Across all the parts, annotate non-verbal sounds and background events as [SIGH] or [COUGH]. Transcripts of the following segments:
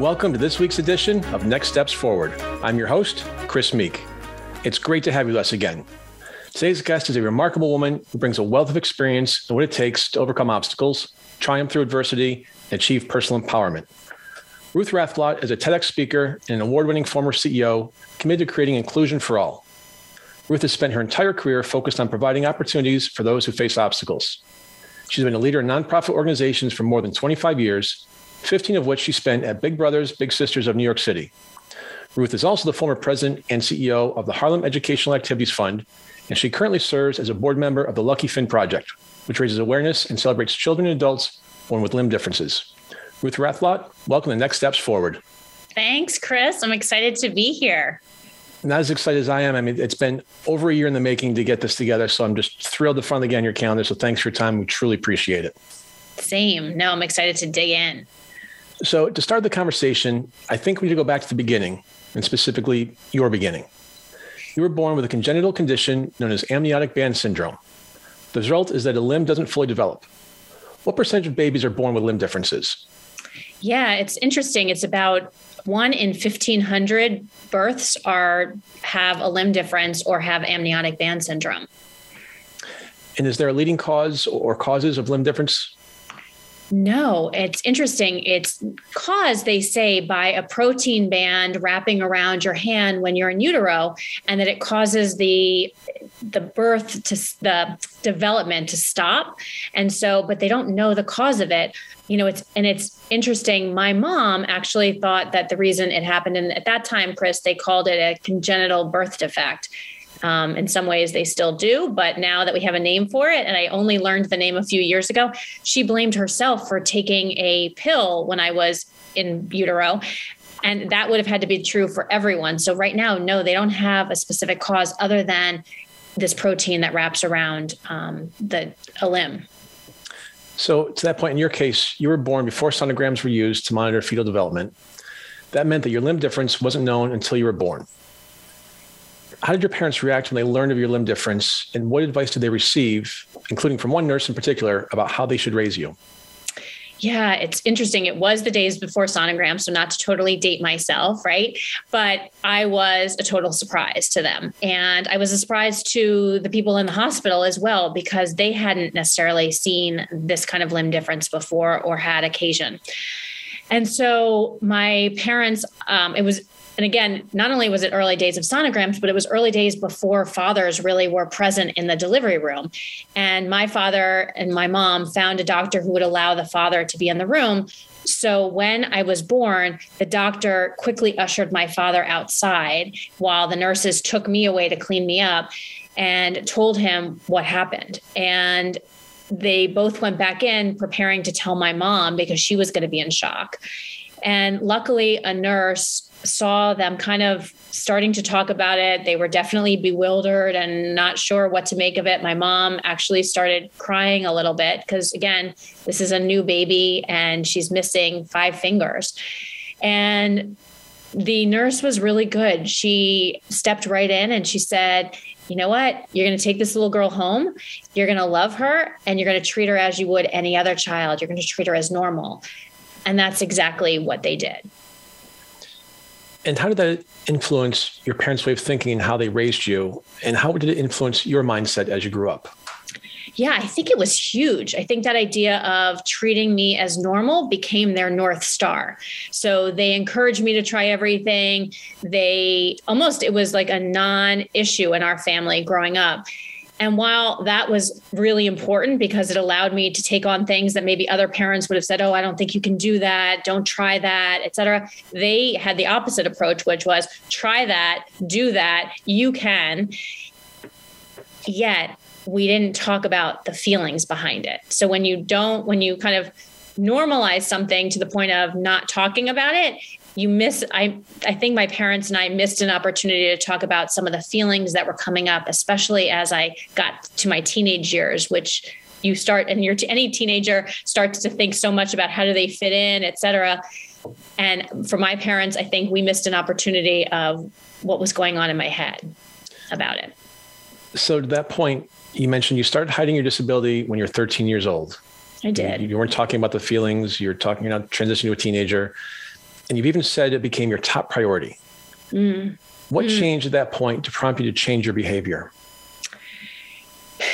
Welcome to this week's edition of Next Steps Forward. I'm your host, Chris Meek. It's great to have you with us again. Today's guest is a remarkable woman who brings a wealth of experience and what it takes to overcome obstacles, triumph through adversity, and achieve personal empowerment. Ruth Rathblott is a TEDx speaker and an award winning former CEO committed to creating inclusion for all. Ruth has spent her entire career focused on providing opportunities for those who face obstacles. She's been a leader in nonprofit organizations for more than 25 years 15 of which she spent at Big Brothers Big Sisters of New York City. Ruth is also the former president and CEO of the Harlem Educational Activities Fund, and she currently serves as a board member of the Lucky Finn Project, which raises awareness and celebrates children and adults born with limb differences. Ruth Rathblott, welcome to Next Steps Forward. Thanks, Chris. I'm excited to be here. Not as excited as I am. I mean, it's been over a year in the making to get this together, so I'm just thrilled to finally get on your calendar. So thanks for your time. We truly appreciate it. Same. No, I'm excited to dig in. So, to start the conversation, I think we need to go back to the beginning, and specifically your beginning. You were born with a congenital condition known as amniotic band syndrome. The result is that a limb doesn't fully develop. What percentage of babies are born with limb differences? Yeah, it's interesting. It's about one in 1500 births are have a limb difference or have amniotic band syndrome. And is there a leading cause or causes of limb difference? No, it's interesting. It's caused, they say, by a protein band wrapping around your hand when you're in utero, and that it causes the the birth to the development to stop. And so, but they don't know the cause of it. You know, it's and it's interesting. My mom actually thought that the reason it happened, and at that time, Chris, they called it a congenital birth defect um, in some ways, they still do, but now that we have a name for it, and I only learned the name a few years ago, she blamed herself for taking a pill when I was in utero. And that would have had to be true for everyone. So, right now, no, they don't have a specific cause other than this protein that wraps around um, the a limb. So, to that point, in your case, you were born before sonograms were used to monitor fetal development. That meant that your limb difference wasn't known until you were born how did your parents react when they learned of your limb difference and what advice did they receive including from one nurse in particular about how they should raise you yeah, it's interesting. It was the days before sonogram, so not to totally date myself, right? But I was a total surprise to them. And I was a surprise to the people in the hospital as well, because they hadn't necessarily seen this kind of limb difference before or had occasion. And so my parents, um, it was and again, not only was it early days of sonograms, but it was early days before fathers really were present in the delivery room. And my father and my mom found a doctor who would allow the father to be in the room. So when I was born, the doctor quickly ushered my father outside while the nurses took me away to clean me up and told him what happened. And they both went back in preparing to tell my mom because she was going to be in shock. And luckily, a nurse saw them kind of starting to talk about it. They were definitely bewildered and not sure what to make of it. My mom actually started crying a little bit because, again, this is a new baby and she's missing five fingers. And the nurse was really good. She stepped right in and she said, you know what? You're going to take this little girl home. You're going to love her and you're going to treat her as you would any other child. You're going to treat her as normal. And that's exactly what they did. And how did that influence your parents' way of thinking and how they raised you? And how did it influence your mindset as you grew up? Yeah, I think it was huge. I think that idea of treating me as normal became their North Star. So they encouraged me to try everything. They almost, it was like a non issue in our family growing up. And while that was really important because it allowed me to take on things that maybe other parents would have said, "Oh, I don't think you can do that. Don't try that," etc. They had the opposite approach, which was try that, do that, you can. Yet, we didn't talk about the feelings behind it. So when you don't when you kind of normalize something to the point of not talking about it, you miss i i think my parents and i missed an opportunity to talk about some of the feelings that were coming up especially as i got to my teenage years which you start and your any teenager starts to think so much about how do they fit in et cetera. And for my parents i think we missed an opportunity of what was going on in my head about it. So to that point you mentioned you started hiding your disability when you're 13 years old. I did. You, you weren't talking about the feelings you're talking you're not transitioning to a teenager and you've even said it became your top priority mm. what mm. changed at that point to prompt you to change your behavior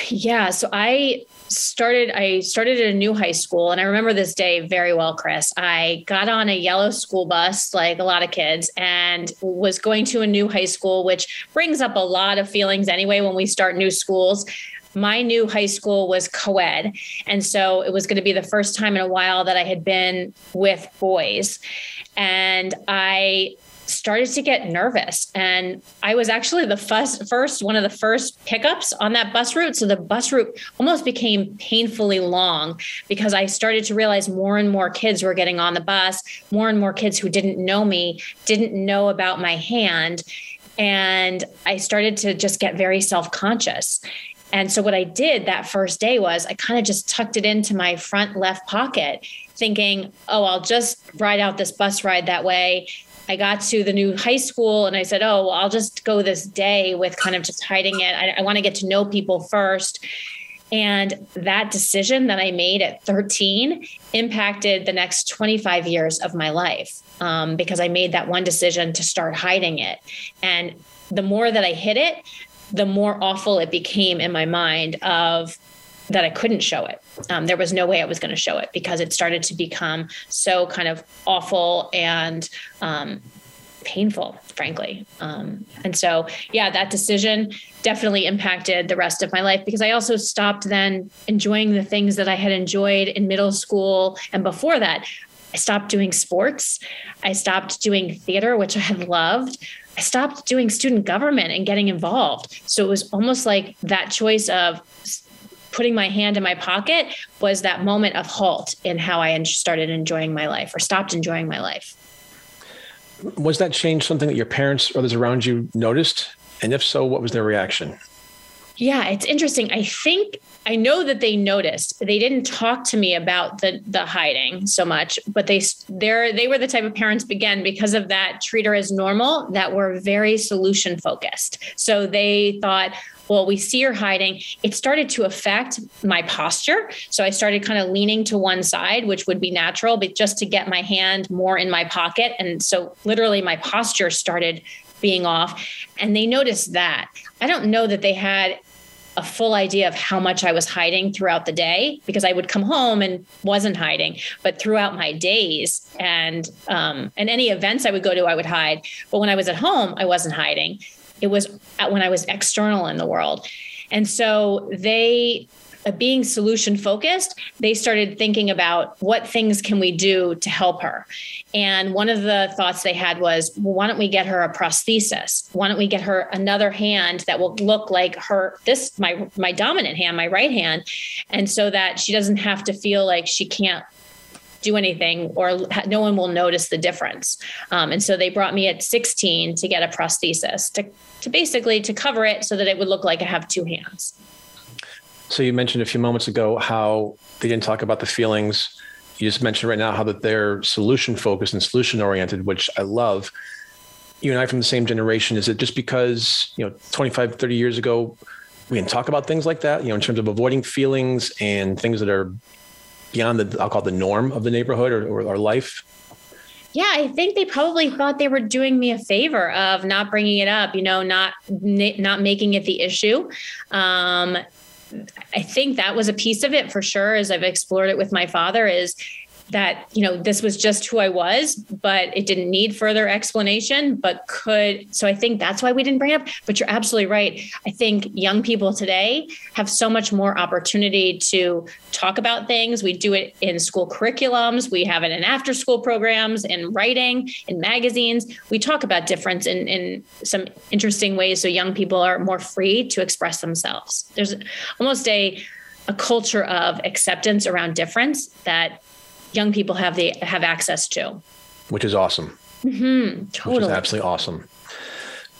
yeah so i started i started at a new high school and i remember this day very well chris i got on a yellow school bus like a lot of kids and was going to a new high school which brings up a lot of feelings anyway when we start new schools my new high school was co-ed and so it was going to be the first time in a while that i had been with boys and i started to get nervous. And I was actually the first, first, one of the first pickups on that bus route. So the bus route almost became painfully long because I started to realize more and more kids were getting on the bus, more and more kids who didn't know me, didn't know about my hand. And I started to just get very self conscious. And so what I did that first day was I kind of just tucked it into my front left pocket thinking, oh, I'll just ride out this bus ride that way. I got to the new high school and I said, oh, well, I'll just go this day with kind of just hiding it. I, I want to get to know people first. And that decision that I made at 13 impacted the next 25 years of my life um, because I made that one decision to start hiding it. And the more that I hid it, the more awful it became in my mind of that I couldn't show it. Um, there was no way I was going to show it because it started to become so kind of awful and um, painful, frankly. Um, and so, yeah, that decision definitely impacted the rest of my life because I also stopped then enjoying the things that I had enjoyed in middle school and before that. I stopped doing sports. I stopped doing theater, which I had loved. I stopped doing student government and getting involved. So it was almost like that choice of putting my hand in my pocket was that moment of halt in how I started enjoying my life or stopped enjoying my life. Was that change something that your parents or others around you noticed? And if so, what was their reaction? Yeah, it's interesting. I think I know that they noticed. They didn't talk to me about the the hiding so much, but they they they were the type of parents again because of that treat her as normal that were very solution focused. So they thought, well, we see her hiding. It started to affect my posture. So I started kind of leaning to one side, which would be natural, but just to get my hand more in my pocket. And so literally my posture started being off. And they noticed that. I don't know that they had a full idea of how much I was hiding throughout the day because I would come home and wasn't hiding, but throughout my days and um, and any events I would go to, I would hide. But when I was at home, I wasn't hiding. It was when I was external in the world. And so they being solution focused, they started thinking about what things can we do to help her. And one of the thoughts they had was, well, why don't we get her a prosthesis? Why don't we get her another hand that will look like her this my my dominant hand, my right hand, and so that she doesn't have to feel like she can't do anything or no one will notice the difference. Um, and so they brought me at 16 to get a prosthesis to, to basically to cover it so that it would look like I have two hands. So you mentioned a few moments ago how they didn't talk about the feelings. You just mentioned right now how that they're solution focused and solution oriented, which I love. You and I from the same generation. Is it just because, you know, 25, 30 years ago, we didn't talk about things like that, you know, in terms of avoiding feelings and things that are beyond the, I'll call it the norm of the neighborhood or, or, life? Yeah, I think they probably thought they were doing me a favor of not bringing it up, you know, not not making it the issue. Um, I think that was a piece of it for sure. As I've explored it with my father, is that you know this was just who I was, but it didn't need further explanation, but could. So I think that's why we didn't bring it up. But you're absolutely right. I think young people today have so much more opportunity to talk about things. We do it in school curriculums. We have it in after school programs, in writing, in magazines. We talk about difference in, in some interesting ways so young people are more free to express themselves. There's almost a a culture of acceptance around difference that young people have the have access to which is awesome Mm-hmm, totally. Which is absolutely awesome.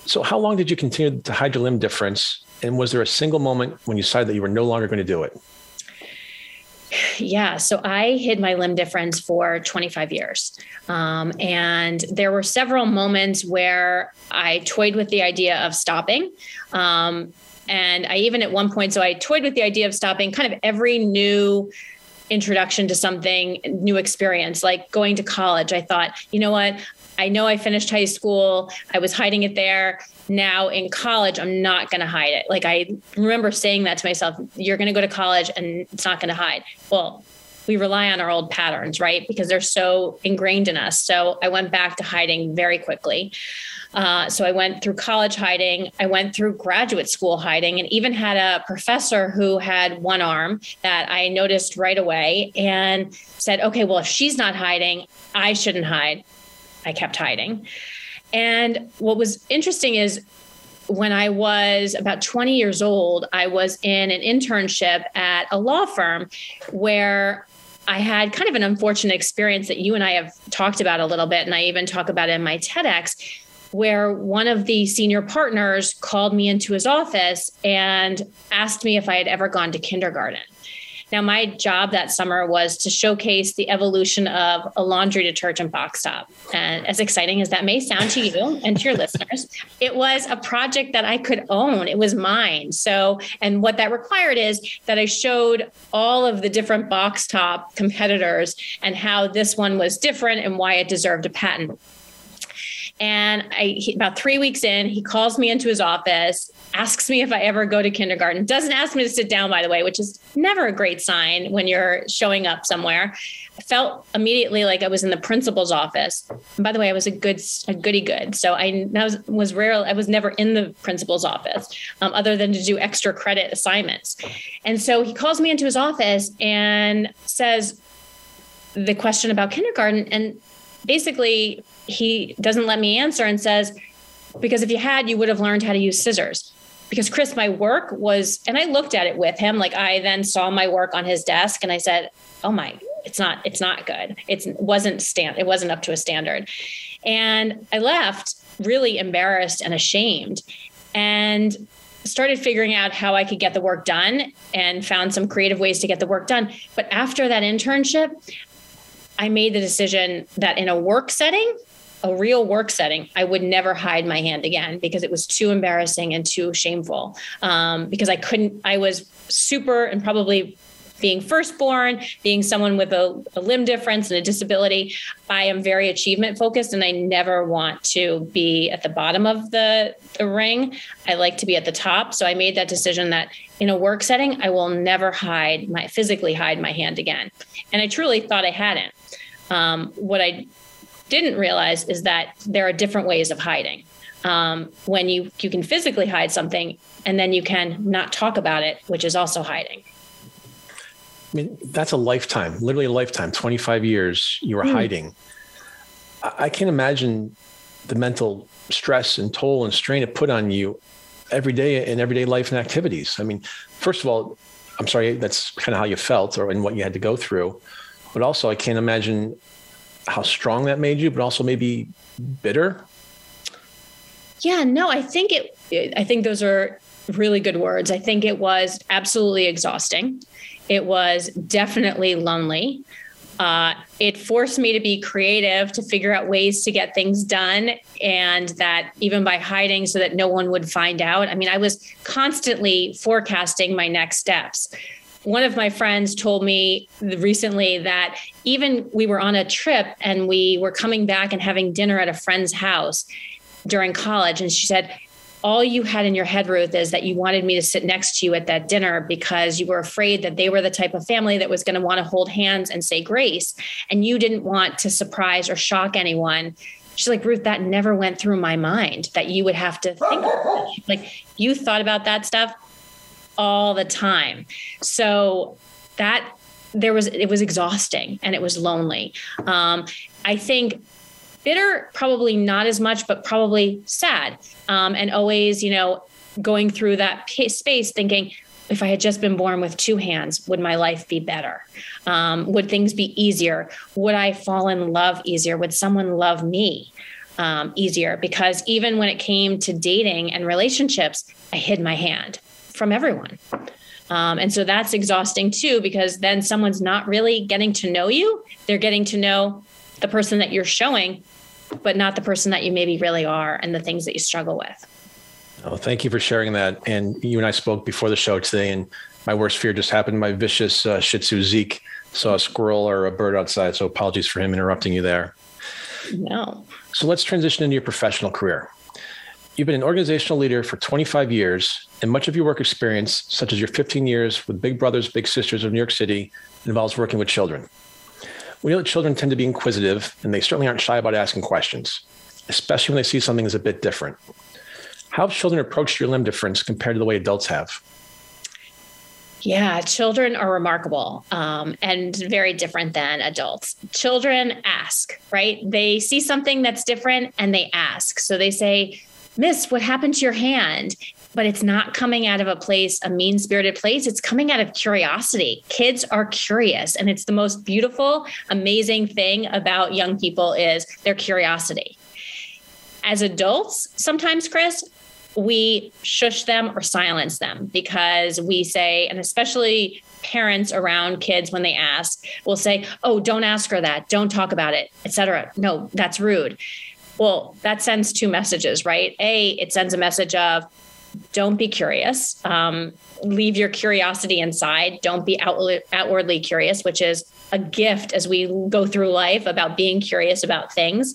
So, how long did you continue to hide your limb difference? And was there a single moment when you decided that you were no longer going to do it? Yeah, so I hid my limb difference for 25 years. Um, and there were several moments where I toyed with the idea of stopping. Um, and I even at one point, so I toyed with the idea of stopping kind of every new introduction to something, new experience, like going to college. I thought, you know what? I know I finished high school. I was hiding it there. Now in college, I'm not going to hide it. Like I remember saying that to myself, you're going to go to college and it's not going to hide. Well, we rely on our old patterns, right? Because they're so ingrained in us. So I went back to hiding very quickly. Uh, so I went through college hiding. I went through graduate school hiding, and even had a professor who had one arm that I noticed right away and said, okay, well, if she's not hiding, I shouldn't hide. I kept hiding. And what was interesting is when I was about 20 years old, I was in an internship at a law firm where I had kind of an unfortunate experience that you and I have talked about a little bit. And I even talk about in my TEDx, where one of the senior partners called me into his office and asked me if I had ever gone to kindergarten. Now, my job that summer was to showcase the evolution of a laundry detergent box top. And as exciting as that may sound to you and to your [LAUGHS] listeners, it was a project that I could own. It was mine. So, and what that required is that I showed all of the different box top competitors and how this one was different and why it deserved a patent. And I, he, about three weeks in, he calls me into his office, asks me if I ever go to kindergarten. Doesn't ask me to sit down, by the way, which is never a great sign when you're showing up somewhere. I felt immediately like I was in the principal's office. And by the way, I was a good, a goody good. So I was, was rare. I was never in the principal's office um, other than to do extra credit assignments. And so he calls me into his office and says the question about kindergarten. And basically he doesn't let me answer and says, because if you had, you would have learned how to use scissors. Because Chris, my work was, and I looked at it with him. Like I then saw my work on his desk and I said, oh my, it's not, it's not good. It's, it wasn't stand, it wasn't up to a standard. And I left really embarrassed and ashamed and started figuring out how I could get the work done and found some creative ways to get the work done. But after that internship, I made the decision that in a work setting, a real work setting, I would never hide my hand again because it was too embarrassing and too shameful. Um, because I couldn't, I was super and probably being firstborn, being someone with a, a, limb difference and a disability, I am very achievement focused and I never want to be at the bottom of the, the ring. I like to be at the top. So I made that decision that in a work setting, I will never hide my physically hide my hand again. And I truly thought I hadn't. Um, what I didn't realize is that there are different ways of hiding. Um, when you you can physically hide something, and then you can not talk about it, which is also hiding. I mean, that's a lifetime, literally a lifetime. Twenty five years you were mm. hiding. I, I can't imagine the mental stress and toll and strain it put on you every day in everyday life and activities. I mean, first of all, I'm sorry that's kind of how you felt or and what you had to go through but also I can't imagine how strong that made you, but also maybe bitter. Yeah, no, I think it, I think those are really good words. I think it was absolutely exhausting. It was definitely lonely. Uh, it forced me to be creative to figure out ways to get things done and that even by hiding so that no one would find out i mean i was constantly forecasting my next steps one of my friends told me recently that even we were on a trip and we were coming back and having dinner at a friend's house during college. And she said, all you had in your head, Ruth, is that you wanted me to sit next to you at that dinner because you were afraid that they were the type of family that was going to want to hold hands and say grace. And you didn't want to surprise or shock anyone. She's like, Ruth, that never went through my mind that you would have to think like you thought about that stuff all the time. So that there was it was exhausting and it was lonely. Um, I think bitter probably not as much, but probably sad um, and always you know going through that space thinking if I had just been born with two hands, would my life be better? Um, would things be easier? Would I fall in love easier? Would someone love me? um, easier because even when it came to dating and relationships, I hid my hand from everyone. Um, and so that's exhausting too, because then someone's not really getting to know you. They're getting to know the person that you're showing, but not the person that you maybe really are and the things that you struggle with. Oh, thank you for sharing that. And you and I spoke before the show today, and my worst fear just happened. My vicious uh, Shih Tzu Zeke saw a squirrel or a bird outside. So apologies for him interrupting you there. No. So let's transition into your professional career. You've been an organizational leader for 25 years, and much of your work experience, such as your 15 years with Big Brothers Big Sisters of New York City, involves working with children. We know that children tend to be inquisitive, and they certainly aren't shy about asking questions, especially when they see something that's a bit different. How have children approached your limb difference compared to the way adults have? Yeah, children are remarkable um, and very different than adults. Children ask, right? They see something that's different and they ask. So they say, Miss, what happened to your hand? But it's not coming out of a place, a mean spirited place. It's coming out of curiosity. Kids are curious. And it's the most beautiful, amazing thing about young people is their curiosity. As adults, sometimes, Chris, we shush them or silence them because we say, and especially parents around kids when they ask will say, "Oh, don't ask her that. Don't talk about it, etc." No, that's rude. Well, that sends two messages, right? A, it sends a message of don't be curious. Um, leave your curiosity inside. Don't be outwardly curious, which is a gift as we go through life about being curious about things.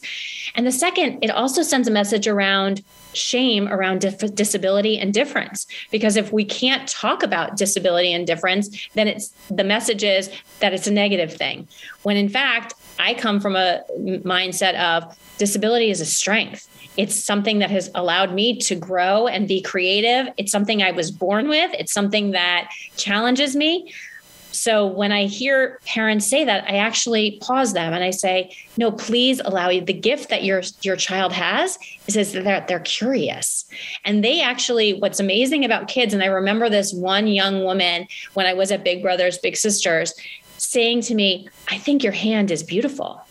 And the second, it also sends a message around shame around dif- disability and difference. Because if we can't talk about disability and difference then it's the message is that it's a negative thing. When in fact i come from a mindset of disability is a strength. It's something that has allowed me to grow and be creative. It's something i was born with. It's something that challenges me so when I hear parents say that, I actually pause them and I say, "No, please allow you the gift that your your child has is, that they're curious." And they actually, what's amazing about kids, and I remember this one young woman when I was at Big Brothers Big Sisters, saying to me, "I think your hand is beautiful,"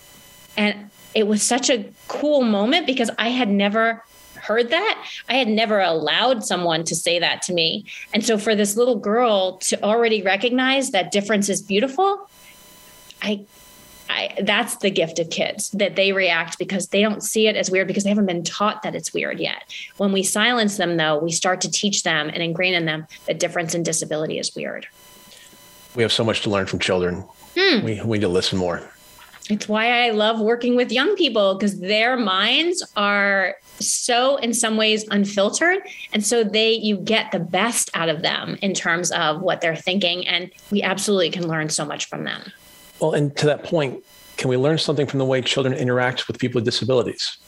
and it was such a cool moment because I had never heard that. I had never allowed someone to say that to me. And so for this little girl to already recognize that difference is beautiful, I I, that's the gift of kids that they react because they don't see it as weird because they haven't been taught that it's weird yet. When we silence them, though, we start to teach them and ingrain in them that difference in disability is weird. We have so much to learn from children. Hmm. We, we need to listen more. It's why I love working with young people because their minds are so in some ways unfiltered. And so they you get the best out of them in terms of what they're thinking. And we absolutely can learn so much from them. Well and to that point can we learn something from the way children interact with people with disabilities?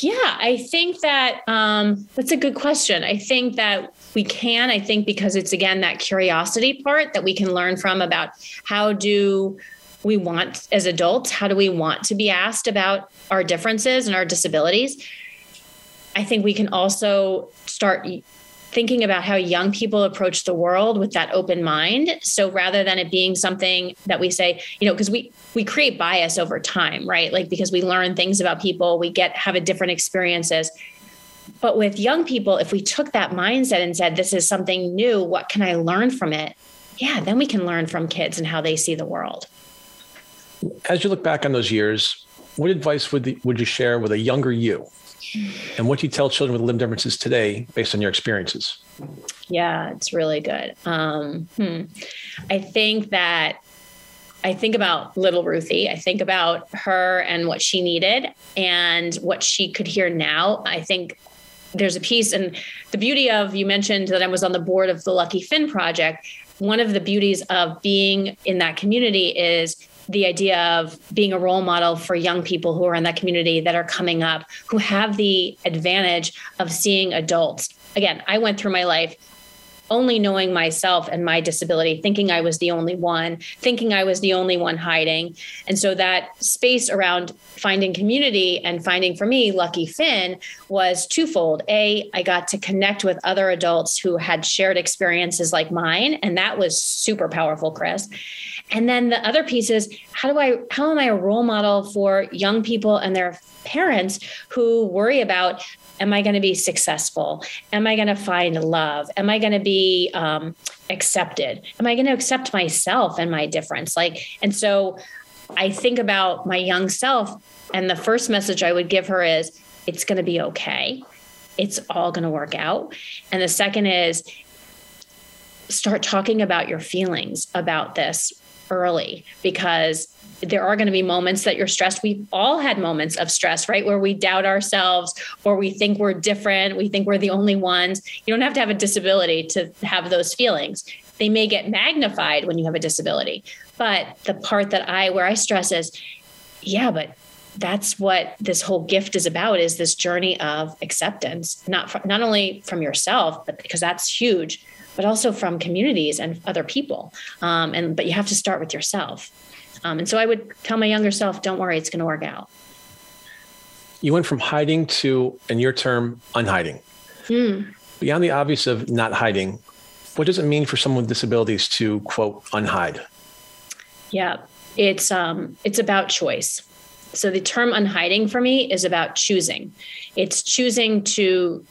Yeah i think that um, that's a good question. I think that we can i think because it's again that curiosity part that we can learn from about how do we want as adults? How do we want to be asked about our differences and our disabilities? I think we can also start thinking about how young people approach the world with that open mind. So rather than it being something that we say you know because we we create bias over time right? Like because we learn things about people we get have a different experiences. But with young people if we took that mindset and said this is something new. What can i learn from it? Yeah then we can learn from kids and how they see the world as you look back on those years, what advice would the, would you share with a younger you? And what do you tell children with limb differences today based on your experiences? Yeah, it's really good. Um, hmm. I think that I think about little Ruthie. I think about her and what she needed and what she could hear now. I think there's a piece, and the beauty of you mentioned that I was on the board of the Lucky Finn Project. One of the beauties of being in that community is the idea of being a role model for young people who are in that community that are coming up, who have the advantage of seeing adults. Again, I went through my life only knowing myself and my disability, thinking I was the only one, thinking I was the only one hiding. And so that space around finding community and finding for me Lucky Finn was twofold. A, I got to connect with other adults who had shared experiences like mine, and that was super powerful, Chris. And then the other piece is how do I how am I a role model for young people and their parents who worry about am I going to be successful? Am I going to find love? Am I going to be um, accepted? Am I going to accept myself and my difference? Like, and so I think about my young self, and the first message I would give her is, it's going to be okay. It's all going to work out. And the second is, start talking about your feelings about this early because there are going to be moments that you're stressed. We've all had moments of stress, right? Where we doubt ourselves or we think we're different. We think we're the only ones. You don't have to have a disability to have those feelings. They may get magnified when you have a disability. But the part that I, where I stress is, yeah, but that's what this whole gift is about is this journey of acceptance, not, not only from yourself, but because that's huge, but also from communities and other people. Um, and but you have to start with yourself. Um, and so I would tell my younger self, don't worry, it's going to work out. You went from hiding to, in your term, unhiding. Mm. Beyond the obvious of not hiding, what does it mean for someone with disabilities to quote unhide? Yeah, it's um, it's about choice. So the term unhiding for me is about choosing. It's choosing to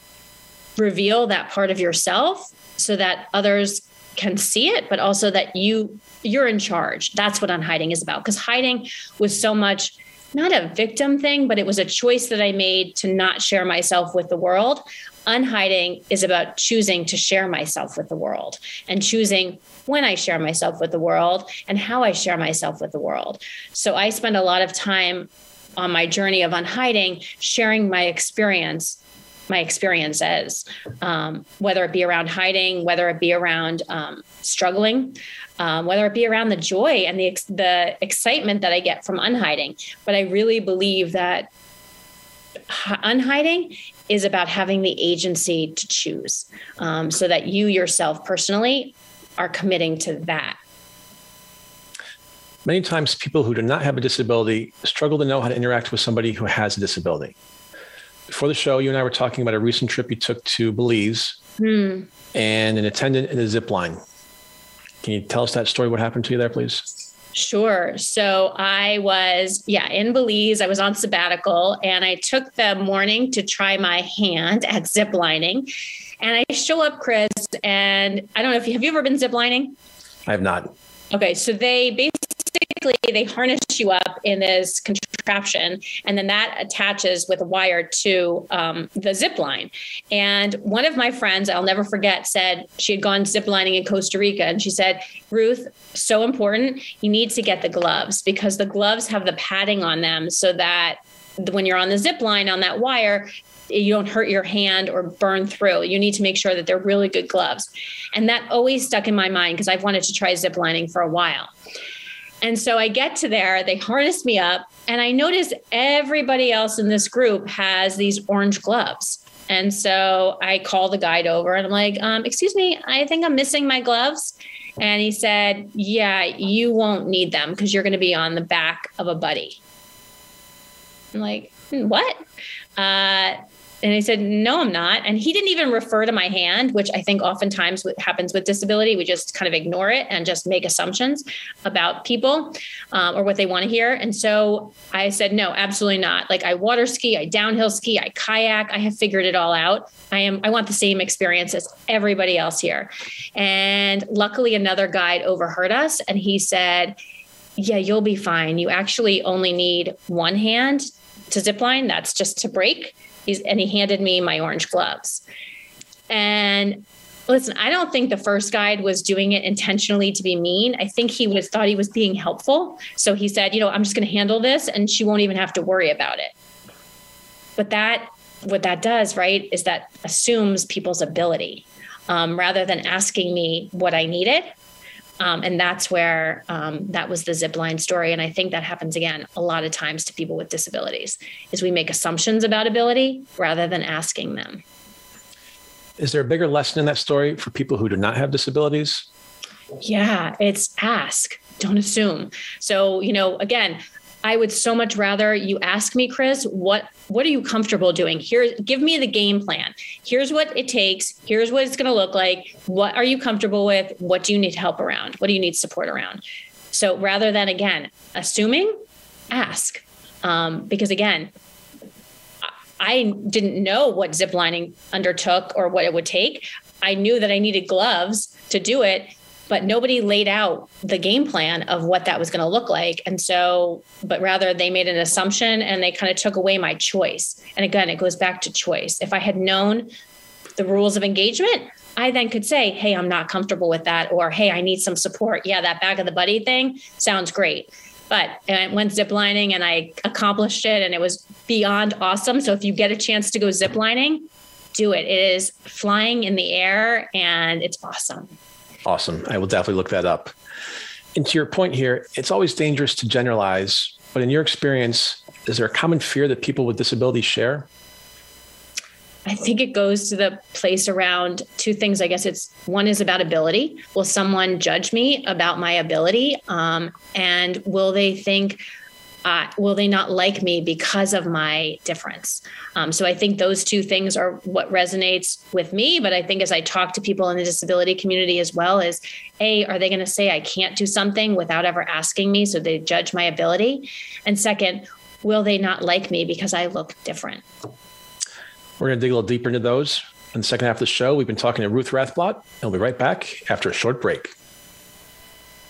reveal that part of yourself so that others can see it, but also that you you're in charge. That's what unhiding is about. Because hiding was so much not a victim thing, but it was a choice that I made to not share myself with the world. Unhiding is about choosing to share myself with the world and choosing when I share myself with the world and how I share myself with the world. So I spend a lot of time on my journey of unhiding, sharing my experience my experiences, um, whether it be around hiding, whether it be around um, struggling, um, whether it be around the joy and the the excitement that I get from unhiding. But I really believe that unhiding is about having the agency to choose, um, so that you yourself personally are committing to that. Many times, people who do not have a disability struggle to know how to interact with somebody who has a disability. Before the show, you and I were talking about a recent trip you took to Belize hmm. and an attendant in a zip line. Can you tell us that story? What happened to you there, please? Sure. So I was, yeah, in Belize. I was on sabbatical and I took the morning to try my hand at ziplining. And I show up, Chris, and I don't know if you have you ever been ziplining? I have not. Okay. So they basically they harness you up in this contraption, and then that attaches with a wire to um, the zip line. And one of my friends, I'll never forget, said she had gone zip lining in Costa Rica, and she said, "Ruth, so important. You need to get the gloves because the gloves have the padding on them, so that." When you're on the zip line on that wire, you don't hurt your hand or burn through. You need to make sure that they're really good gloves. And that always stuck in my mind because I've wanted to try zip lining for a while. And so I get to there, they harness me up, and I notice everybody else in this group has these orange gloves. And so I call the guide over and I'm like, um, excuse me, I think I'm missing my gloves. And he said, yeah, you won't need them because you're going to be on the back of a buddy. I'm like, hmm, what? Uh, and I said, no, I'm not. And he didn't even refer to my hand, which I think oftentimes happens with disability, we just kind of ignore it and just make assumptions about people um, or what they want to hear. And so I said, no, absolutely not. Like I water ski, I downhill ski, I kayak, I have figured it all out. I am, I want the same experience as everybody else here. And luckily another guide overheard us and he said, yeah, you'll be fine. You actually only need one hand to zip line. That's just to brake He's, and he handed me my orange gloves. And listen, I don't think the first guide was doing it intentionally to be mean. I think he was thought he was being helpful. So he said, you know, I'm just going to handle this and she won't even have to worry about it. But that, what that does, right, is that assumes people's ability um, rather than asking me what I needed. Um, and that's where um, that was the zip line story. And I think that happens again a lot of times to people with disabilities is we make assumptions about ability rather than asking them. Is there a bigger lesson in that story for people who do not have disabilities? Yeah, it's ask, don't assume. So, you know, again, I would so much rather you ask me, Chris, what what are you comfortable doing? Here, give me the game plan. Here's what it takes. Here's what it's going to look like. What are you comfortable with? What do you need help around? What do you need support around? So rather than again assuming, ask. Um, because again, I didn't know what ziplining undertook or what it would take. I knew that I needed gloves to do it, but nobody laid out the game plan of what that was going to look like. And so, but rather they made an assumption and they kind of took away my choice. And again, it goes back to choice. If I had known the rules of engagement, I then could say, Hey, I'm not comfortable with that. Or, Hey, I need some support. Yeah, that back of the buddy thing sounds great. But I went ziplining and I accomplished it and it was beyond awesome. So if you get a chance to go ziplining, do it. It is flying in the air and it's awesome. Awesome. I will definitely look that up. And to your point here, it's always dangerous to generalize, but in your experience, is there a common fear that people with disabilities share? I think it goes to the place around two things. I guess it's one is about ability. Will someone judge me about my ability? Um, and will they think, uh, will they not like me because of my difference? Um, so I think those two things are what resonates with me. But I think as I talk to people in the disability community as well, is A, are they going to say I can't do something without ever asking me? So they judge my ability. And second, will they not like me because I look different? We're going to dig a little deeper into those. In the second half of the show, we've been talking to Ruth Rathblott, and we'll be right back after a short break.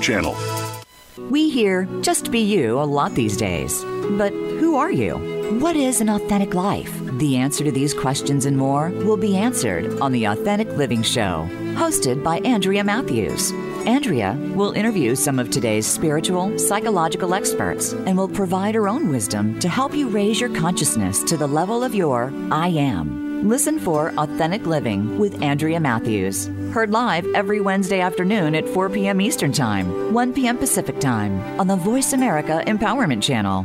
Channel. We hear just be you a lot these days. But who are you? What is an authentic life? The answer to these questions and more will be answered on The Authentic Living Show, hosted by Andrea Matthews. Andrea will interview some of today's spiritual, psychological experts and will provide her own wisdom to help you raise your consciousness to the level of your I am. Listen for Authentic Living with Andrea Matthews. Heard live every Wednesday afternoon at 4 p.m. Eastern Time, 1 p.m. Pacific Time on the Voice America Empowerment Channel.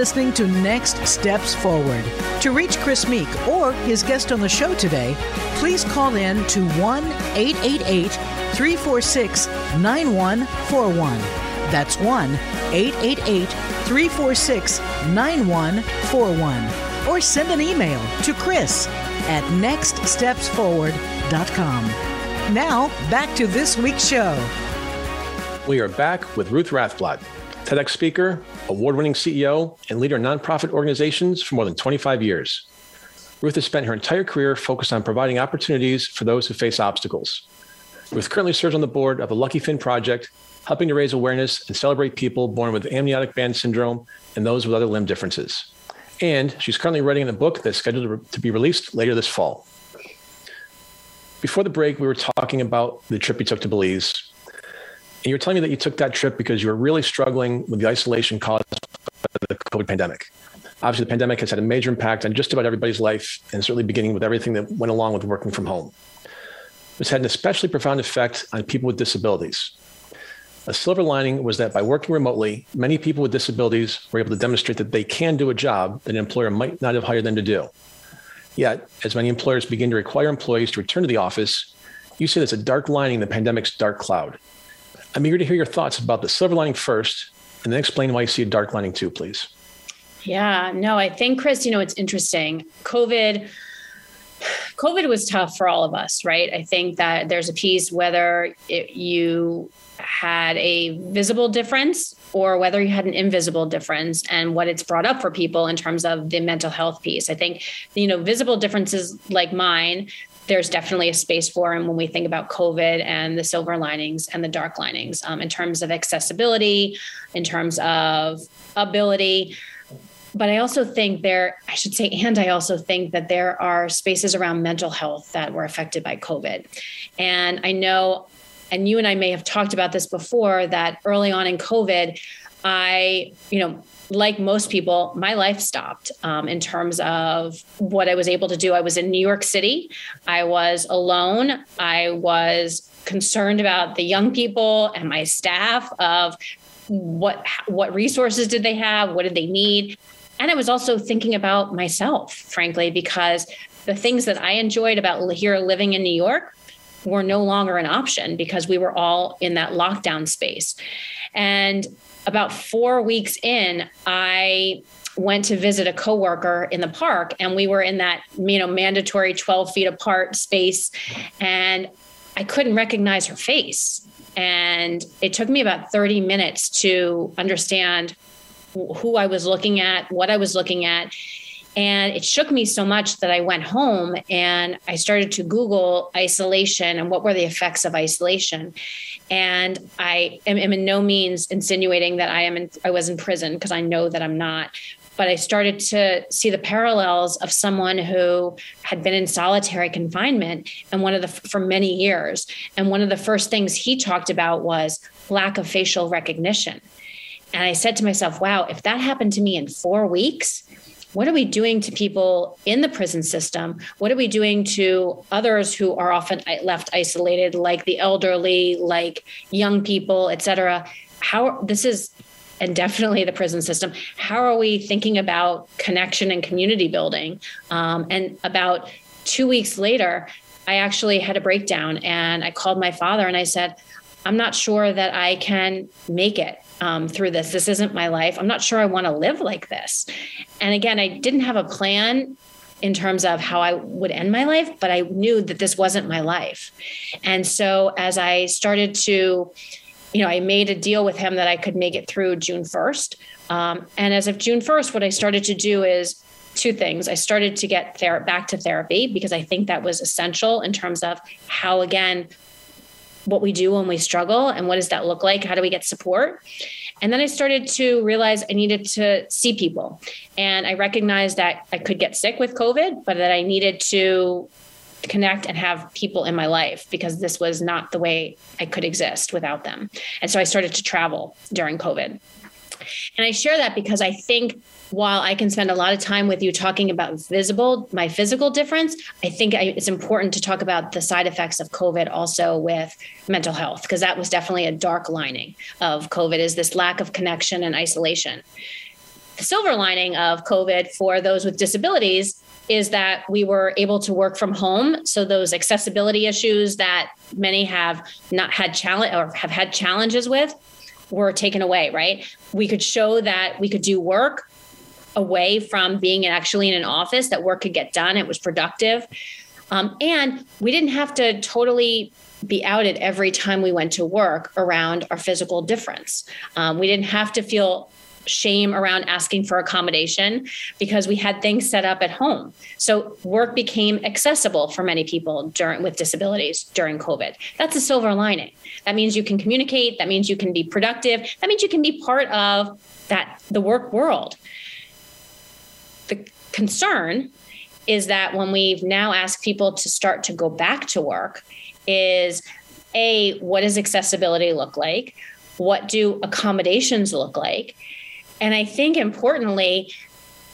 Listening to Next Steps Forward. To reach Chris Meek or his guest on the show today, please call in to 1 888 346 9141. That's 1 888 346 9141. Or send an email to Chris at nextstepsforward.com. Now, back to this week's show. We are back with Ruth Rathblott, TEDx speaker, award winning CEO, and leader of nonprofit organizations for more than 25 years. Ruth has spent her entire career focused on providing opportunities for those who face obstacles. Ruth currently serves on the board of the Lucky Finn Project, helping to raise awareness and celebrate people born with amniotic band syndrome and those with other limb differences. And she's currently writing a book that's scheduled to be released later this fall. Before the break, we were talking about the trip you took to Belize and you're telling me that you took that trip because you were really struggling with the isolation caused by the COVID pandemic. Obviously, the pandemic has had a major impact on just about everybody's life, and certainly beginning with everything that went along with working from home. It's had an especially profound effect on people with disabilities. A silver lining was that by working remotely, many people with disabilities were able to demonstrate that they can do a job that an employer might not have hired them to do. Yet, as many employers begin to require employees to return to the office, you say there's a dark lining in the pandemic's dark cloud. I'm eager to hear your thoughts about the silver lining first, and then explain why you see a dark lining too, please. Yeah, no, I think, Chris, you know, it's interesting. COVID. COVID was tough for all of us, right? I think that there's a piece whether it, you had a visible difference or whether you had an invisible difference and what it's brought up for people in terms of the mental health piece. I think, you know, visible differences like mine, there's definitely a space for them when we think about COVID and the silver linings and the dark linings um, in terms of accessibility, in terms of ability. But I also think there, I should say, and I also think that there are spaces around mental health that were affected by COVID. And I know and you and I may have talked about this before that early on in COVID, I, you know, like most people, my life stopped um, in terms of what I was able to do. I was in New York City. I was alone. I was concerned about the young people and my staff of what what resources did they have, what did they need, and I was also thinking about myself, frankly, because the things that I enjoyed about here living in New York were no longer an option because we were all in that lockdown space. And about four weeks in, I went to visit a coworker in the park and we were in that you know mandatory 12 feet apart space and i couldn't recognize her face. And it took me about 30 minutes to understand who i was looking at what i was looking at and it shook me so much that I went home and I started to Google isolation and what were the effects of isolation. And I am, am in no means insinuating that I am in, I was in prison because I know that I'm not. But I started to see the parallels of someone who had been in solitary confinement and one of the for many years. And one of the first things he talked about was lack of facial recognition. And I said to myself, wow, if that happened to me in four weeks, what are we doing to people in the prison system? What are we doing to others who are often left isolated, like the elderly, like young people, et cetera? How this is and definitely the prison system. How are we thinking about connection and community building? Um, and about two weeks later, I actually had a breakdown and I called my father and I said, I'm not sure that I can make it um, through this. This isn't my life. I'm not sure I want to live like this. And again, I didn't have a plan in terms of how I would end my life, but I knew that this wasn't my life. And so as I started to, you know, I made a deal with him that I could make it through June 1st. Um, and as of June 1st, what I started to do is two things. I started to get ther- back to therapy because I think that was essential in terms of how, again, what we do when we struggle and what does that look like? How do we get support? And then I started to realize I needed to see people. And I recognized that I could get sick with COVID, but that I needed to connect and have people in my life because this was not the way I could exist without them. And so I started to travel during COVID. And I share that because I think while I can spend a lot of time with you talking about visible, my physical difference, I think I, it's important to talk about the side effects of COVID also with mental health, because that was definitely a dark lining of COVID is this lack of connection and isolation. The silver lining of COVID for those with disabilities is that we were able to work from home. So those accessibility issues that many have not had challenge or have had challenges with were taken away, right? We could show that we could do work away from being actually in an office, that work could get done, it was productive. Um, and we didn't have to totally be outed every time we went to work around our physical difference. Um, we didn't have to feel shame around asking for accommodation because we had things set up at home. So work became accessible for many people during with disabilities during COVID. That's a silver lining. That means you can communicate, that means you can be productive, that means you can be part of that the work world. The concern is that when we've now asked people to start to go back to work is a what does accessibility look like? What do accommodations look like? And I think importantly,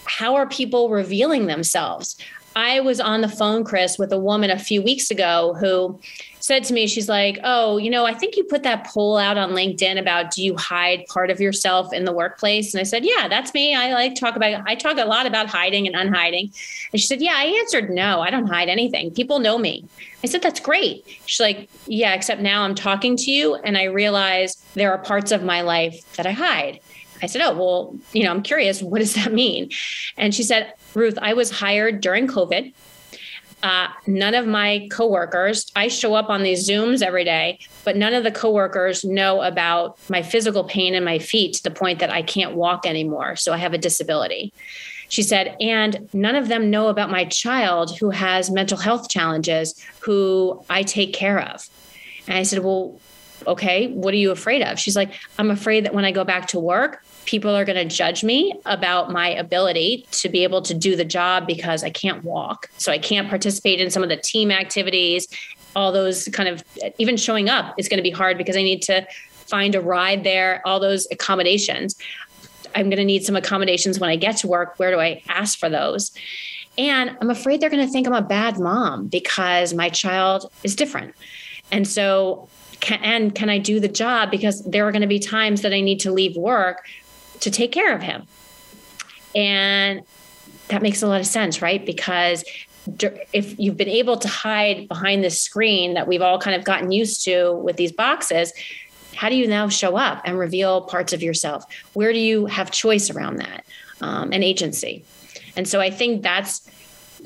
how are people revealing themselves? I was on the phone, Chris, with a woman a few weeks ago who said to me, she's like, Oh, you know, I think you put that poll out on LinkedIn about do you hide part of yourself in the workplace? And I said, Yeah, that's me. I like talk about, I talk a lot about hiding and unhiding. And she said, Yeah, I answered no, I don't hide anything. People know me. I said, That's great. She's like, Yeah, except now I'm talking to you and I realize there are parts of my life that I hide. I said, Oh, well, you know, I'm curious, what does that mean? And she said, Ruth, I was hired during COVID. Uh, none of my coworkers, I show up on these Zooms every day, but none of the coworkers know about my physical pain in my feet to the point that I can't walk anymore. So I have a disability. She said, and none of them know about my child who has mental health challenges, who I take care of. And I said, well, okay, what are you afraid of? She's like, I'm afraid that when I go back to work, people are going to judge me about my ability to be able to do the job because I can't walk. So I can't participate in some of the team activities. All those kind of, even showing up is going to be hard because I need to find a ride there, all those accommodations. I'm going to need some accommodations when I get to work. Where do I ask for those? And I'm afraid they're going to think I'm a bad mom because my child is different. And so, can, and can I do the job? Because there are going to be times that I need to leave work to take care of him. And that makes a lot of sense, right? Because if you've been able to hide behind this screen that we've all kind of gotten used to with these boxes, how do you now show up and reveal parts of yourself? Where do you have choice around that um, and agency? And so I think that's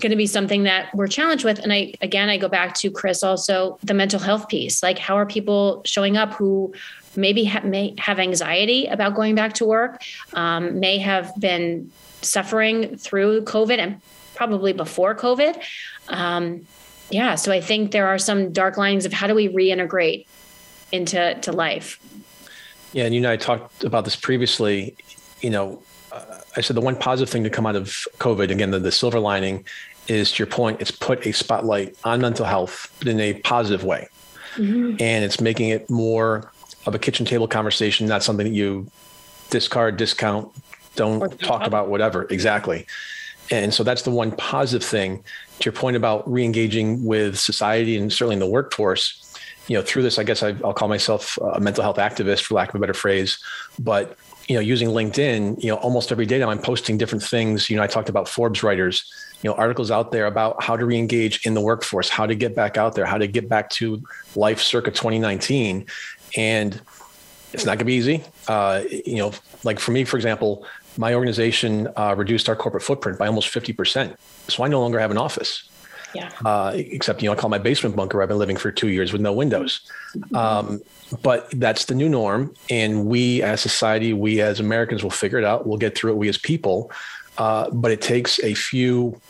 going to be something that we're challenged with. And I, again, I go back to Chris also the mental health piece. Like, how are people showing up who maybe ha- may have anxiety about going back to work, um, may have been suffering through COVID and probably before COVID? Um, yeah. So I think there are some dark lines of how do we reintegrate into to life. Yeah, and you and I talked about this previously. You know, uh, I said the one positive thing to come out of COVID, again, the, the silver lining is to your point, it's put a spotlight on mental health, but in a positive way. Mm-hmm. And it's making it more of a kitchen table conversation, not something that you discard, discount, don't talk about, whatever. Exactly. And so that's the one positive thing. To your point about re-engaging with society and certainly in the workforce, you know, through this, I guess I, will call myself a mental health activist, for lack of a better phrase. But you know, using LinkedIn, you know, almost every day now I'm posting different things. You know, I talked about Forbes writers, you know, articles out there about how to re-engage in the workforce, how to get back out there, how to get back to life circa 2019, and it's not going to be easy. Uh, you know, like for me, for example, my organization uh, reduced our corporate footprint by almost 50%. So I no longer have an office. Yeah. Uh, except, you know, I call my basement bunker. I've been living for two years with no windows. Mm-hmm. Um, but that's the new norm. And we as society, we as Americans will figure it out. We'll get through it, we as people. Uh, but it takes a few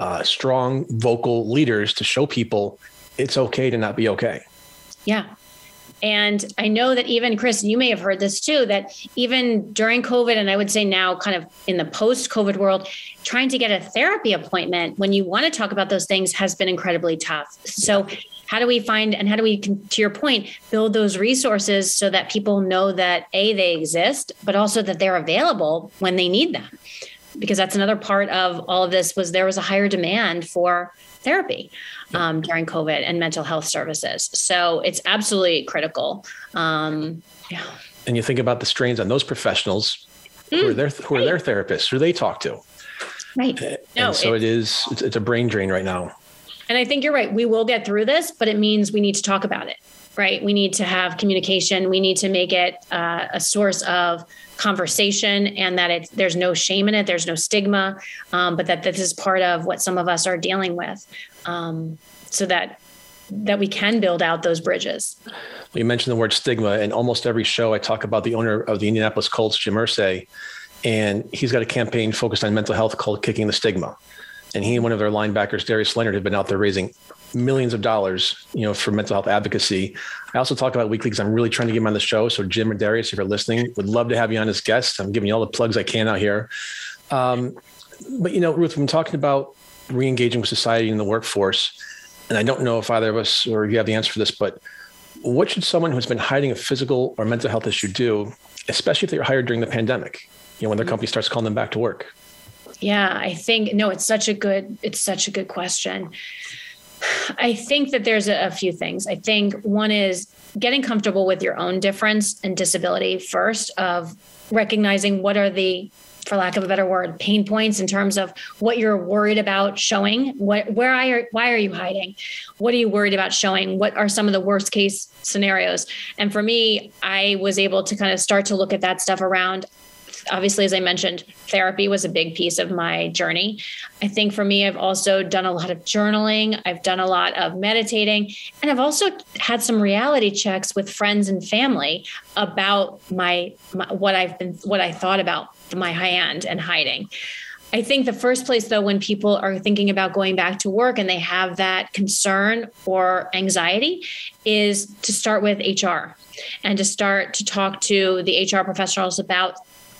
uh, strong vocal leaders to show people it's okay to not be okay. Yeah. And I know that even Chris, you may have heard this too, that even during COVID, and I would say now kind of in the post COVID world, trying to get a therapy appointment when you want to talk about those things has been incredibly tough. So, how do we find and how do we, to your point, build those resources so that people know that A, they exist, but also that they're available when they need them? Because that's another part of all of this was there was a higher demand for therapy um, during COVID and mental health services. So it's absolutely critical. Um, yeah. And you think about the strains on those professionals mm, who are their who are their therapists, who they talk to. Right. No, and so it is. It's, it's a brain drain right now. And I think you're right. We will get through this, but it means we need to talk about it. Right. We need to have communication. We need to make it uh, a source of conversation and that it's there's no shame in it there's no stigma um, but that this is part of what some of us are dealing with um, so that that we can build out those bridges you mentioned the word stigma and almost every show i talk about the owner of the indianapolis colts jim irsay and he's got a campaign focused on mental health called kicking the stigma and he and one of their linebackers darius leonard have been out there raising millions of dollars, you know, for mental health advocacy. I also talk about weekly because I'm really trying to get him on the show. So Jim and Darius, if you're listening, would love to have you on as guests. I'm giving you all the plugs I can out here. Um, but you know, Ruth, been talking about re-engaging with society in the workforce, and I don't know if either of us or you have the answer for this, but what should someone who's been hiding a physical or mental health issue do, especially if they were hired during the pandemic? You know, when their company starts calling them back to work. Yeah, I think no, it's such a good it's such a good question. I think that there's a, a few things. I think one is getting comfortable with your own difference and disability first of recognizing what are the for lack of a better word pain points in terms of what you're worried about showing. What where are why are you hiding? What are you worried about showing? What are some of the worst case scenarios? And for me i was able to kind of start to look at that stuff around obviously, as I mentioned, therapy was a big piece of my journey. I think for me, I've also done a lot of journaling, I've done a lot of meditating, and I've also had some reality checks with friends and family about my, my what I've been, what I thought about my high end and hiding. I think the first place, though, when people are thinking about going back to work and they have that concern or anxiety, is to start with HR and to start to talk to the HR professionals about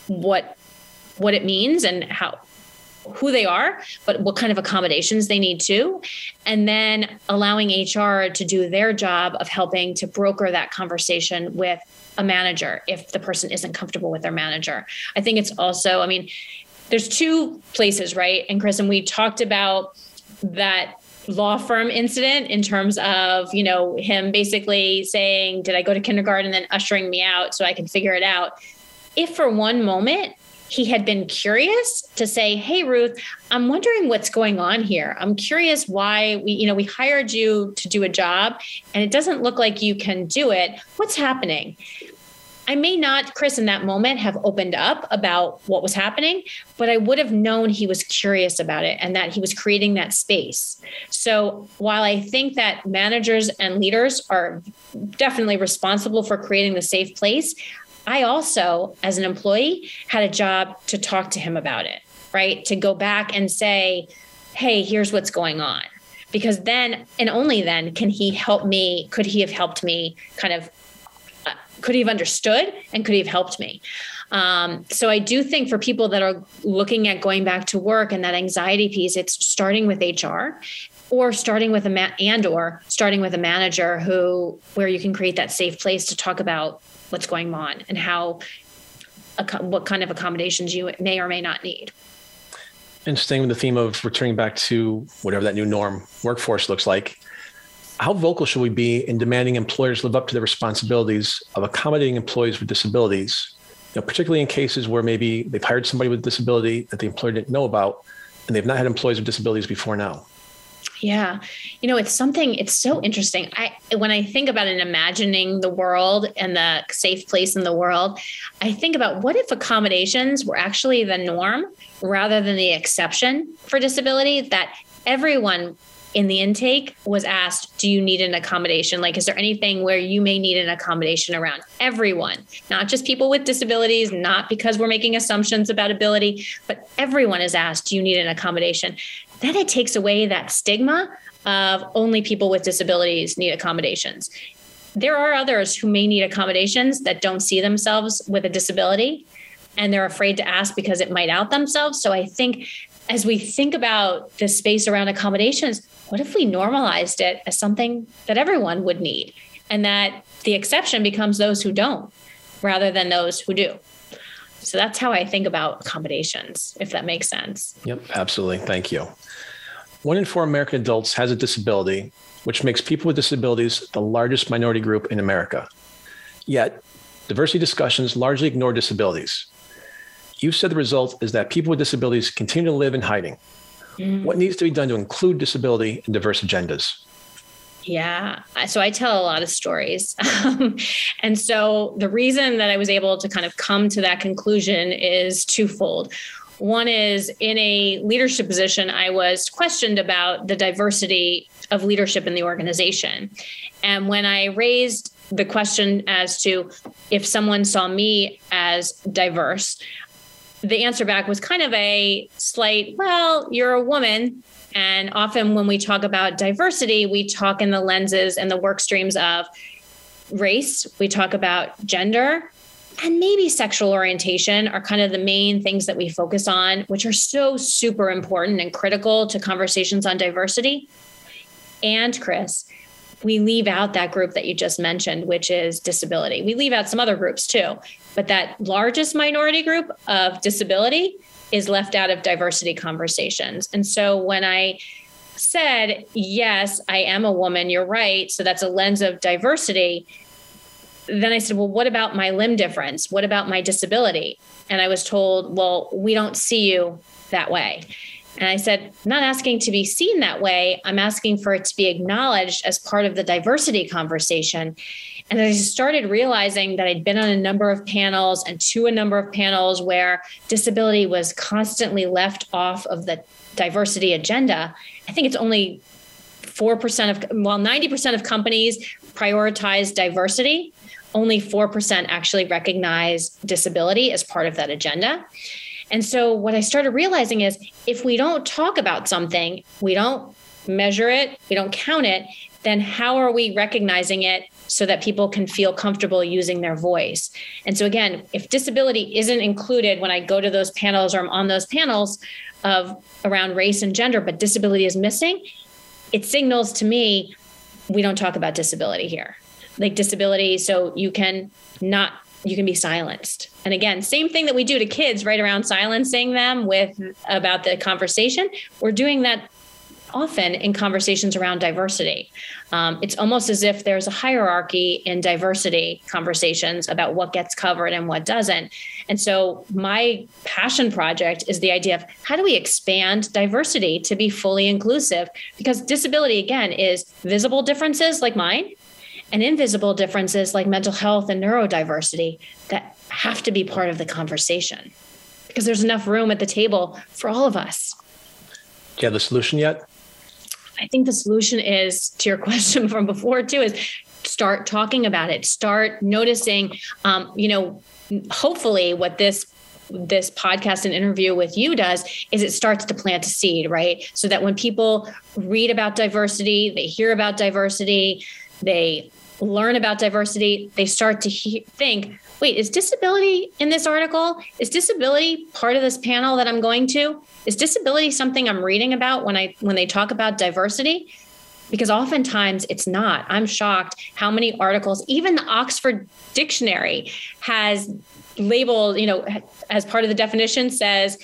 what what it means and how who they are, but what kind of accommodations they need to, and then allowing HR to do their job of helping to broker that conversation with a manager if the person isn't comfortable with their manager. I think it's also, I mean, there's two places, right? And Chris, and we talked about that law firm incident in terms of, you know, him basically saying, Did I go to kindergarten and then ushering me out so I can figure it out? If for one moment he had been curious to say, Hey, Ruth, I'm wondering what's going on here. I'm curious why we, you know, we hired you to do a job and it doesn't look like you can do it. What's happening? I may not, Chris, in that moment have opened up about what was happening, but I would have known he was curious about it and that he was creating that space. So while I think that managers and leaders are definitely responsible for creating the safe place, I also, as an employee, had a job to talk to him about it, right? To go back and say, hey, here's what's going on. Because then, and only then, can he help me? Could he have helped me kind of could he have understood and could he have helped me? Um, so I do think for people that are looking at going back to work and that anxiety piece, it's starting with HR or starting with a ma- and or starting with a manager who where you can create that safe place to talk about what's going on and how what kind of accommodations you may or may not need. Interesting with the theme of returning back to whatever that new norm workforce looks like, how vocal should we be in demanding employers live up to their responsibilities of accommodating employees with disabilities, you know, particularly in cases where maybe they've hired somebody with a disability that the employer didn't know about and they've not had employees with disabilities before now? Yeah. You know, it's something, it's so interesting. I, when I think about and imagining the world and the safe place in the world, I think about what if accommodations were actually the norm rather than the exception for disability, that everyone in the intake was asked, Do you need an accommodation? Like, is there anything where you may need an accommodation around everyone, not just people with disabilities, not because we're making assumptions about ability, but everyone is asked, Do you need an accommodation? Then it takes away that stigma of only people with disabilities need accommodations. There are others who may need accommodations that don't see themselves with a disability and they're afraid to ask because it might out themselves. So I think as we think about the space around accommodations, what if we normalized it as something that everyone would need and that the exception becomes those who don't rather than those who do? So that's how I think about accommodations, if that makes sense. Yep, absolutely. Thank you. One in four American adults has a disability, which makes people with disabilities the largest minority group in America. Yet, diversity discussions largely ignore disabilities. You said the result is that people with disabilities continue to live in hiding. Mm. What needs to be done to include disability in diverse agendas? Yeah. So I tell a lot of stories. [LAUGHS] Um, and so the reason that I was able to kind of come to that conclusion is twofold. One is in a leadership position, I was questioned about the diversity of leadership in the organization. And when I raised the question as to if someone saw me as diverse, the answer back was kind of a slight, well, you're a woman. And often when we talk about diversity, we talk in the lenses and the work streams of race, we talk about gender, and maybe sexual orientation are kind of the main things that we focus on, which are so super important and critical to conversations on diversity. And Chris, we leave out that group that you just mentioned, which is disability. We leave out some other groups too, but that largest minority group of disability is left out of diversity conversations. And so when I said, yes, I am a woman, you're right. So that's a lens of diversity. Then I said, well, what about my limb difference? What about my disability? And I was told, well, we don't see you that way. And I said, I'm not asking to be seen that way. I'm asking for it to be acknowledged as part of the diversity conversation. And I started realizing that I'd been on a number of panels and to a number of panels where disability was constantly left off of the diversity agenda. I think it's only 4% of, well, 90% of companies prioritize diversity. Only 4% actually recognize disability as part of that agenda. And so what I started realizing is if we don't talk about something, we don't measure it, we don't count it, then how are we recognizing it so that people can feel comfortable using their voice? And so again, if disability isn't included when I go to those panels or I'm on those panels of around race and gender, but disability is missing, it signals to me we don't talk about disability here. Like disability, so you can not you can be silenced. And again, same thing that we do to kids right around silencing them with about the conversation. We're doing that often in conversations around diversity. Um, it's almost as if there's a hierarchy in diversity conversations about what gets covered and what doesn't. And so, my passion project is the idea of how do we expand diversity to be fully inclusive? Because disability, again, is visible differences like mine and invisible differences like mental health and neurodiversity that have to be part of the conversation because there's enough room at the table for all of us. Do you have the solution yet? I think the solution is to your [LAUGHS] question from before too is start talking about it. Start noticing. Um, you know, hopefully, what this this podcast and interview with you does is it starts to plant a seed, right? So that when people read about diversity, they hear about diversity, they learn about diversity, they start to he- think, wait, is disability in this article? Is disability part of this panel that I'm going to? Is disability something I'm reading about when I when they talk about diversity? Because oftentimes it's not. I'm shocked how many articles, even the Oxford Dictionary has labeled, you know, as part of the definition says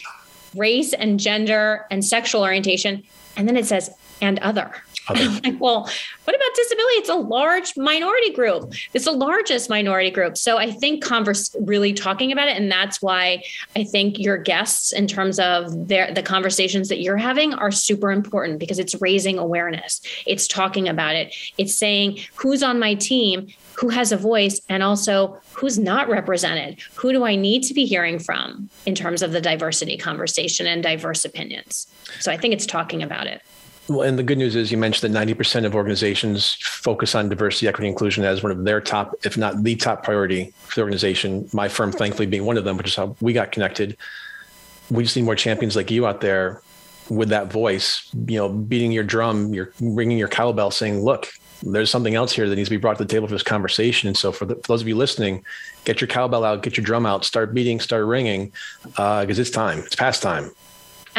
race and gender and sexual orientation. And then it says and other. Like, [LAUGHS] well, what about disability? It's a large minority group. It's the largest minority group. So I think Converse really talking about it, and that's why I think your guests, in terms of their the conversations that you're having, are super important because it's raising awareness. It's talking about it. It's saying who's on my team, who has a voice, and also who's not represented. Who do I need to be hearing from in terms of the diversity conversation and diverse opinions? So I think it's talking about it. Well, and the good news is you mentioned that 90% of organizations focus on diversity, equity, inclusion as one of their top, if not the top priority for the organization. My firm, thankfully, being one of them, which is how we got connected. We just need more champions like you out there with that voice, you know, beating your drum, you're ringing your cowbell saying, look, there's something else here that needs to be brought to the table for this conversation. And so for, the, for those of you listening, get your cowbell out, get your drum out, start beating, start ringing, because uh, it's time. It's past time.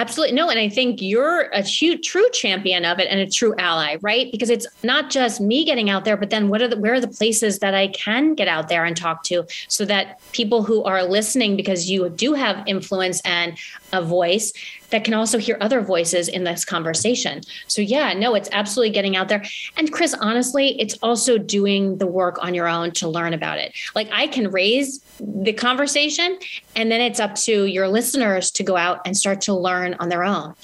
Absolutely. No, and I think you're a huge, true champion of it and a true ally, right? Because it's not just me getting out there, but then what are the where are the places that I can get out there and talk to so that people who are listening because you do have influence and a voice that can also hear other voices in this conversation. So, yeah, no, it's absolutely getting out there. And Chris, honestly, it's also doing the work on your own to learn about it. Like I can raise the conversation, and then it's up to your listeners to go out and start to learn on their own.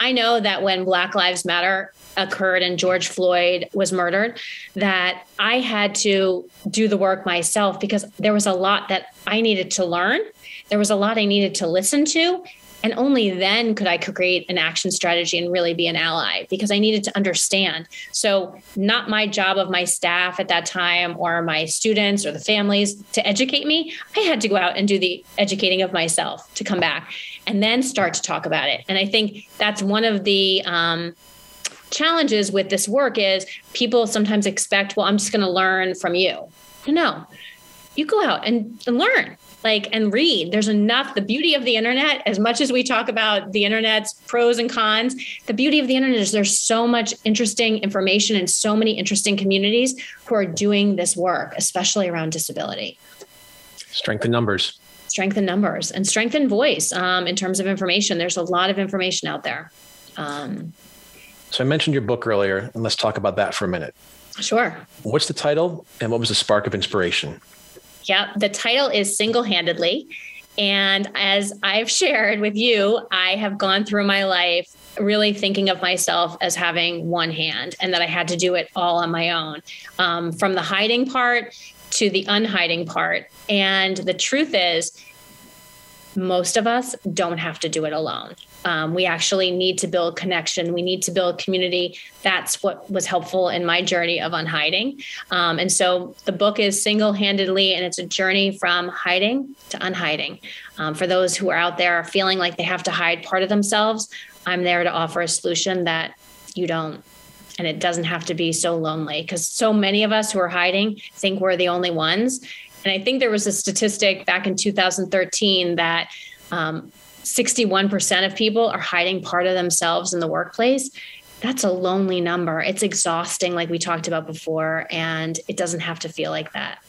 I know that when Black Lives Matter occurred and George Floyd was murdered, that I had to do the work myself because there was a lot that I needed to learn. There was a lot I needed to listen to. And only then could I create an action strategy and really be an ally because I needed to understand. So, not my job of my staff at that time or my students or the families to educate me. I had to go out and do the educating of myself to come back and then start to talk about it. And I think that's one of the, um, challenges with this work is people sometimes expect well i'm just going to learn from you no you go out and, and learn like and read. There's enough. The beauty of the internet as much as we talk about the internet's pros and cons the beauty of the internet is there's so much interesting information and so many interesting communities who are doing this work especially around disability. Strength in numbers. Strength in numbers and strength in voice um, in terms of information. There's a lot of information out there. Um, so i mentioned your book earlier and let's talk about that for a minute. Sure. What's the title and what was the spark of inspiration yeah, the title is Single Handedly. And as I've shared with you, I have gone through my life really thinking of myself as having one hand and that I had to do it all on my own um, from the hiding part to the unhiding part. And the truth is, most of us don't have to do it alone. Um, we actually need to build connection. We need to build community. That's what was helpful in my journey of unhiding. Um, and so the book is single handedly, and it's a journey from hiding to unhiding. Um, for those who are out there feeling like they have to hide part of themselves, I'm there to offer a solution that you don't. And it doesn't have to be so lonely because so many of us who are hiding think we're the only ones. And I think there was a statistic back in 2013 that um, 61% of people are hiding part of themselves in the workplace. That's a lonely number. It's exhausting, like we talked about before, and it doesn't have to feel like that.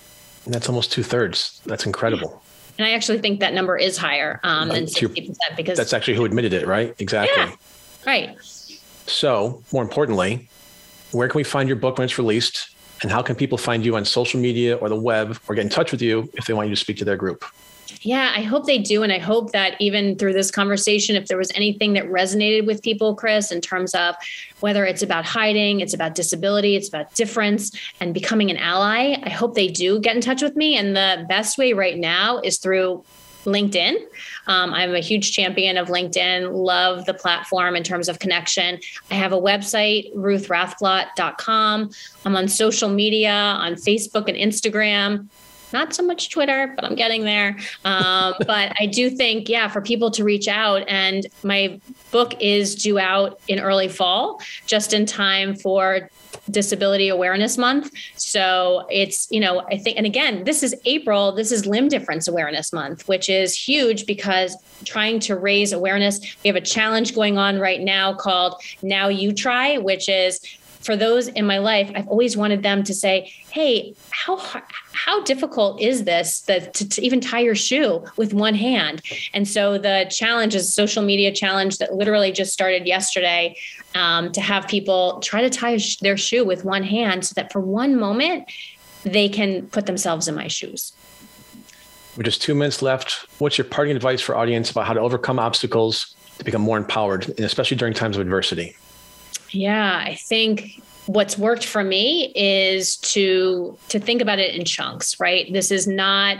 And that's almost two thirds. That's incredible. And I actually think that number is higher um, than 60% because that's actually who admitted it, right? Exactly. Yeah, right. So, more importantly, where can we find your book when it's released? And how can people find you on social media or the web or get in touch with you if they want you to speak to their group? Yeah, I hope they do. And I hope that even through this conversation, if there was anything that resonated with people, Chris, in terms of whether it's about hiding, it's about disability, it's about difference and becoming an ally, I hope they do get in touch with me. And the best way right now is through LinkedIn. Um, I'm a huge champion of LinkedIn, love the platform in terms of connection. I have a website, ruthrathblott.com. I'm on social media on Facebook and Instagram not so much Twitter, but I'm getting there. Um, [LAUGHS] but I do think, yeah, for people to reach out, and my book is due out in early fall, just in time for Disability Awareness Month. So it's, you know, I think, and again, this is April, this is Limb Difference Awareness Month, which is huge because trying to raise awareness. We have a challenge going on right now called Now You Try, which is for those in my life, I've always wanted them to say, "Hey, how how difficult is this that to, to, even tie your shoe with one hand?" And so the challenge is social media challenge that literally just started yesterday um, to have people try to tie their shoe with one hand, so that for one moment they can put themselves in my shoes. With just two minutes left, what's your parting advice for audience about how to overcome obstacles to become more empowered, and especially during times of adversity? Yeah, I think what's worked for me is to to think about it in chunks, right? This is not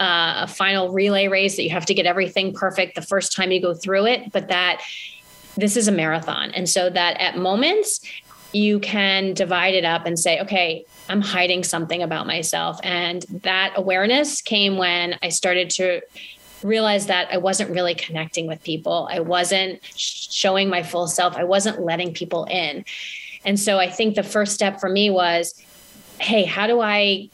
uh, a final relay race that you have to get everything perfect the first time you go through it, but that this is a marathon. And so that at moments you can divide it up and say, okay, I'm hiding something about myself. And that awareness came when I started to realized that I wasn't really connecting with people. I wasn't showing my full self. I wasn't letting people in. And so I think the first step for me was, hey, how do I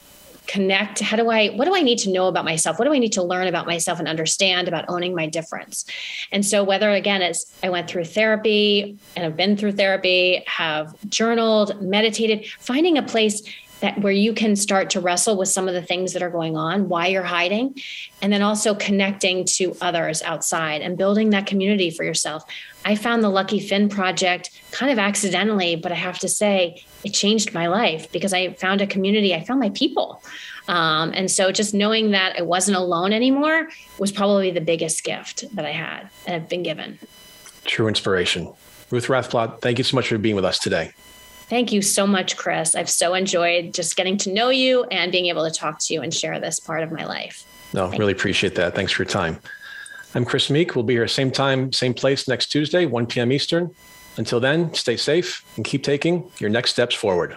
connect how do i what do i need to know about myself what do i need to learn about myself and understand about owning my difference and so whether again as i went through therapy and i've been through therapy have journaled meditated finding a place that where you can start to wrestle with some of the things that are going on, why you're hiding, and then also connecting to others outside and building that community for yourself. I found the Lucky Fin project kind of accidentally, but I have to say it changed my life because I found a community. I found my people. Um, and so just knowing that I wasn't alone anymore was probably the biggest gift that I had and have been given. True inspiration. Ruth Rathblott, thank you so much for being with us today. Thank you so much, Chris. I've so enjoyed just getting to know you and being able to talk to you and share this part of my life. No, Thank really you. appreciate that. Thanks for your time. I'm Chris Meek. We'll be here same time, same place next Tuesday, 1 p.m. Eastern. Until then, stay safe and keep taking your next steps forward.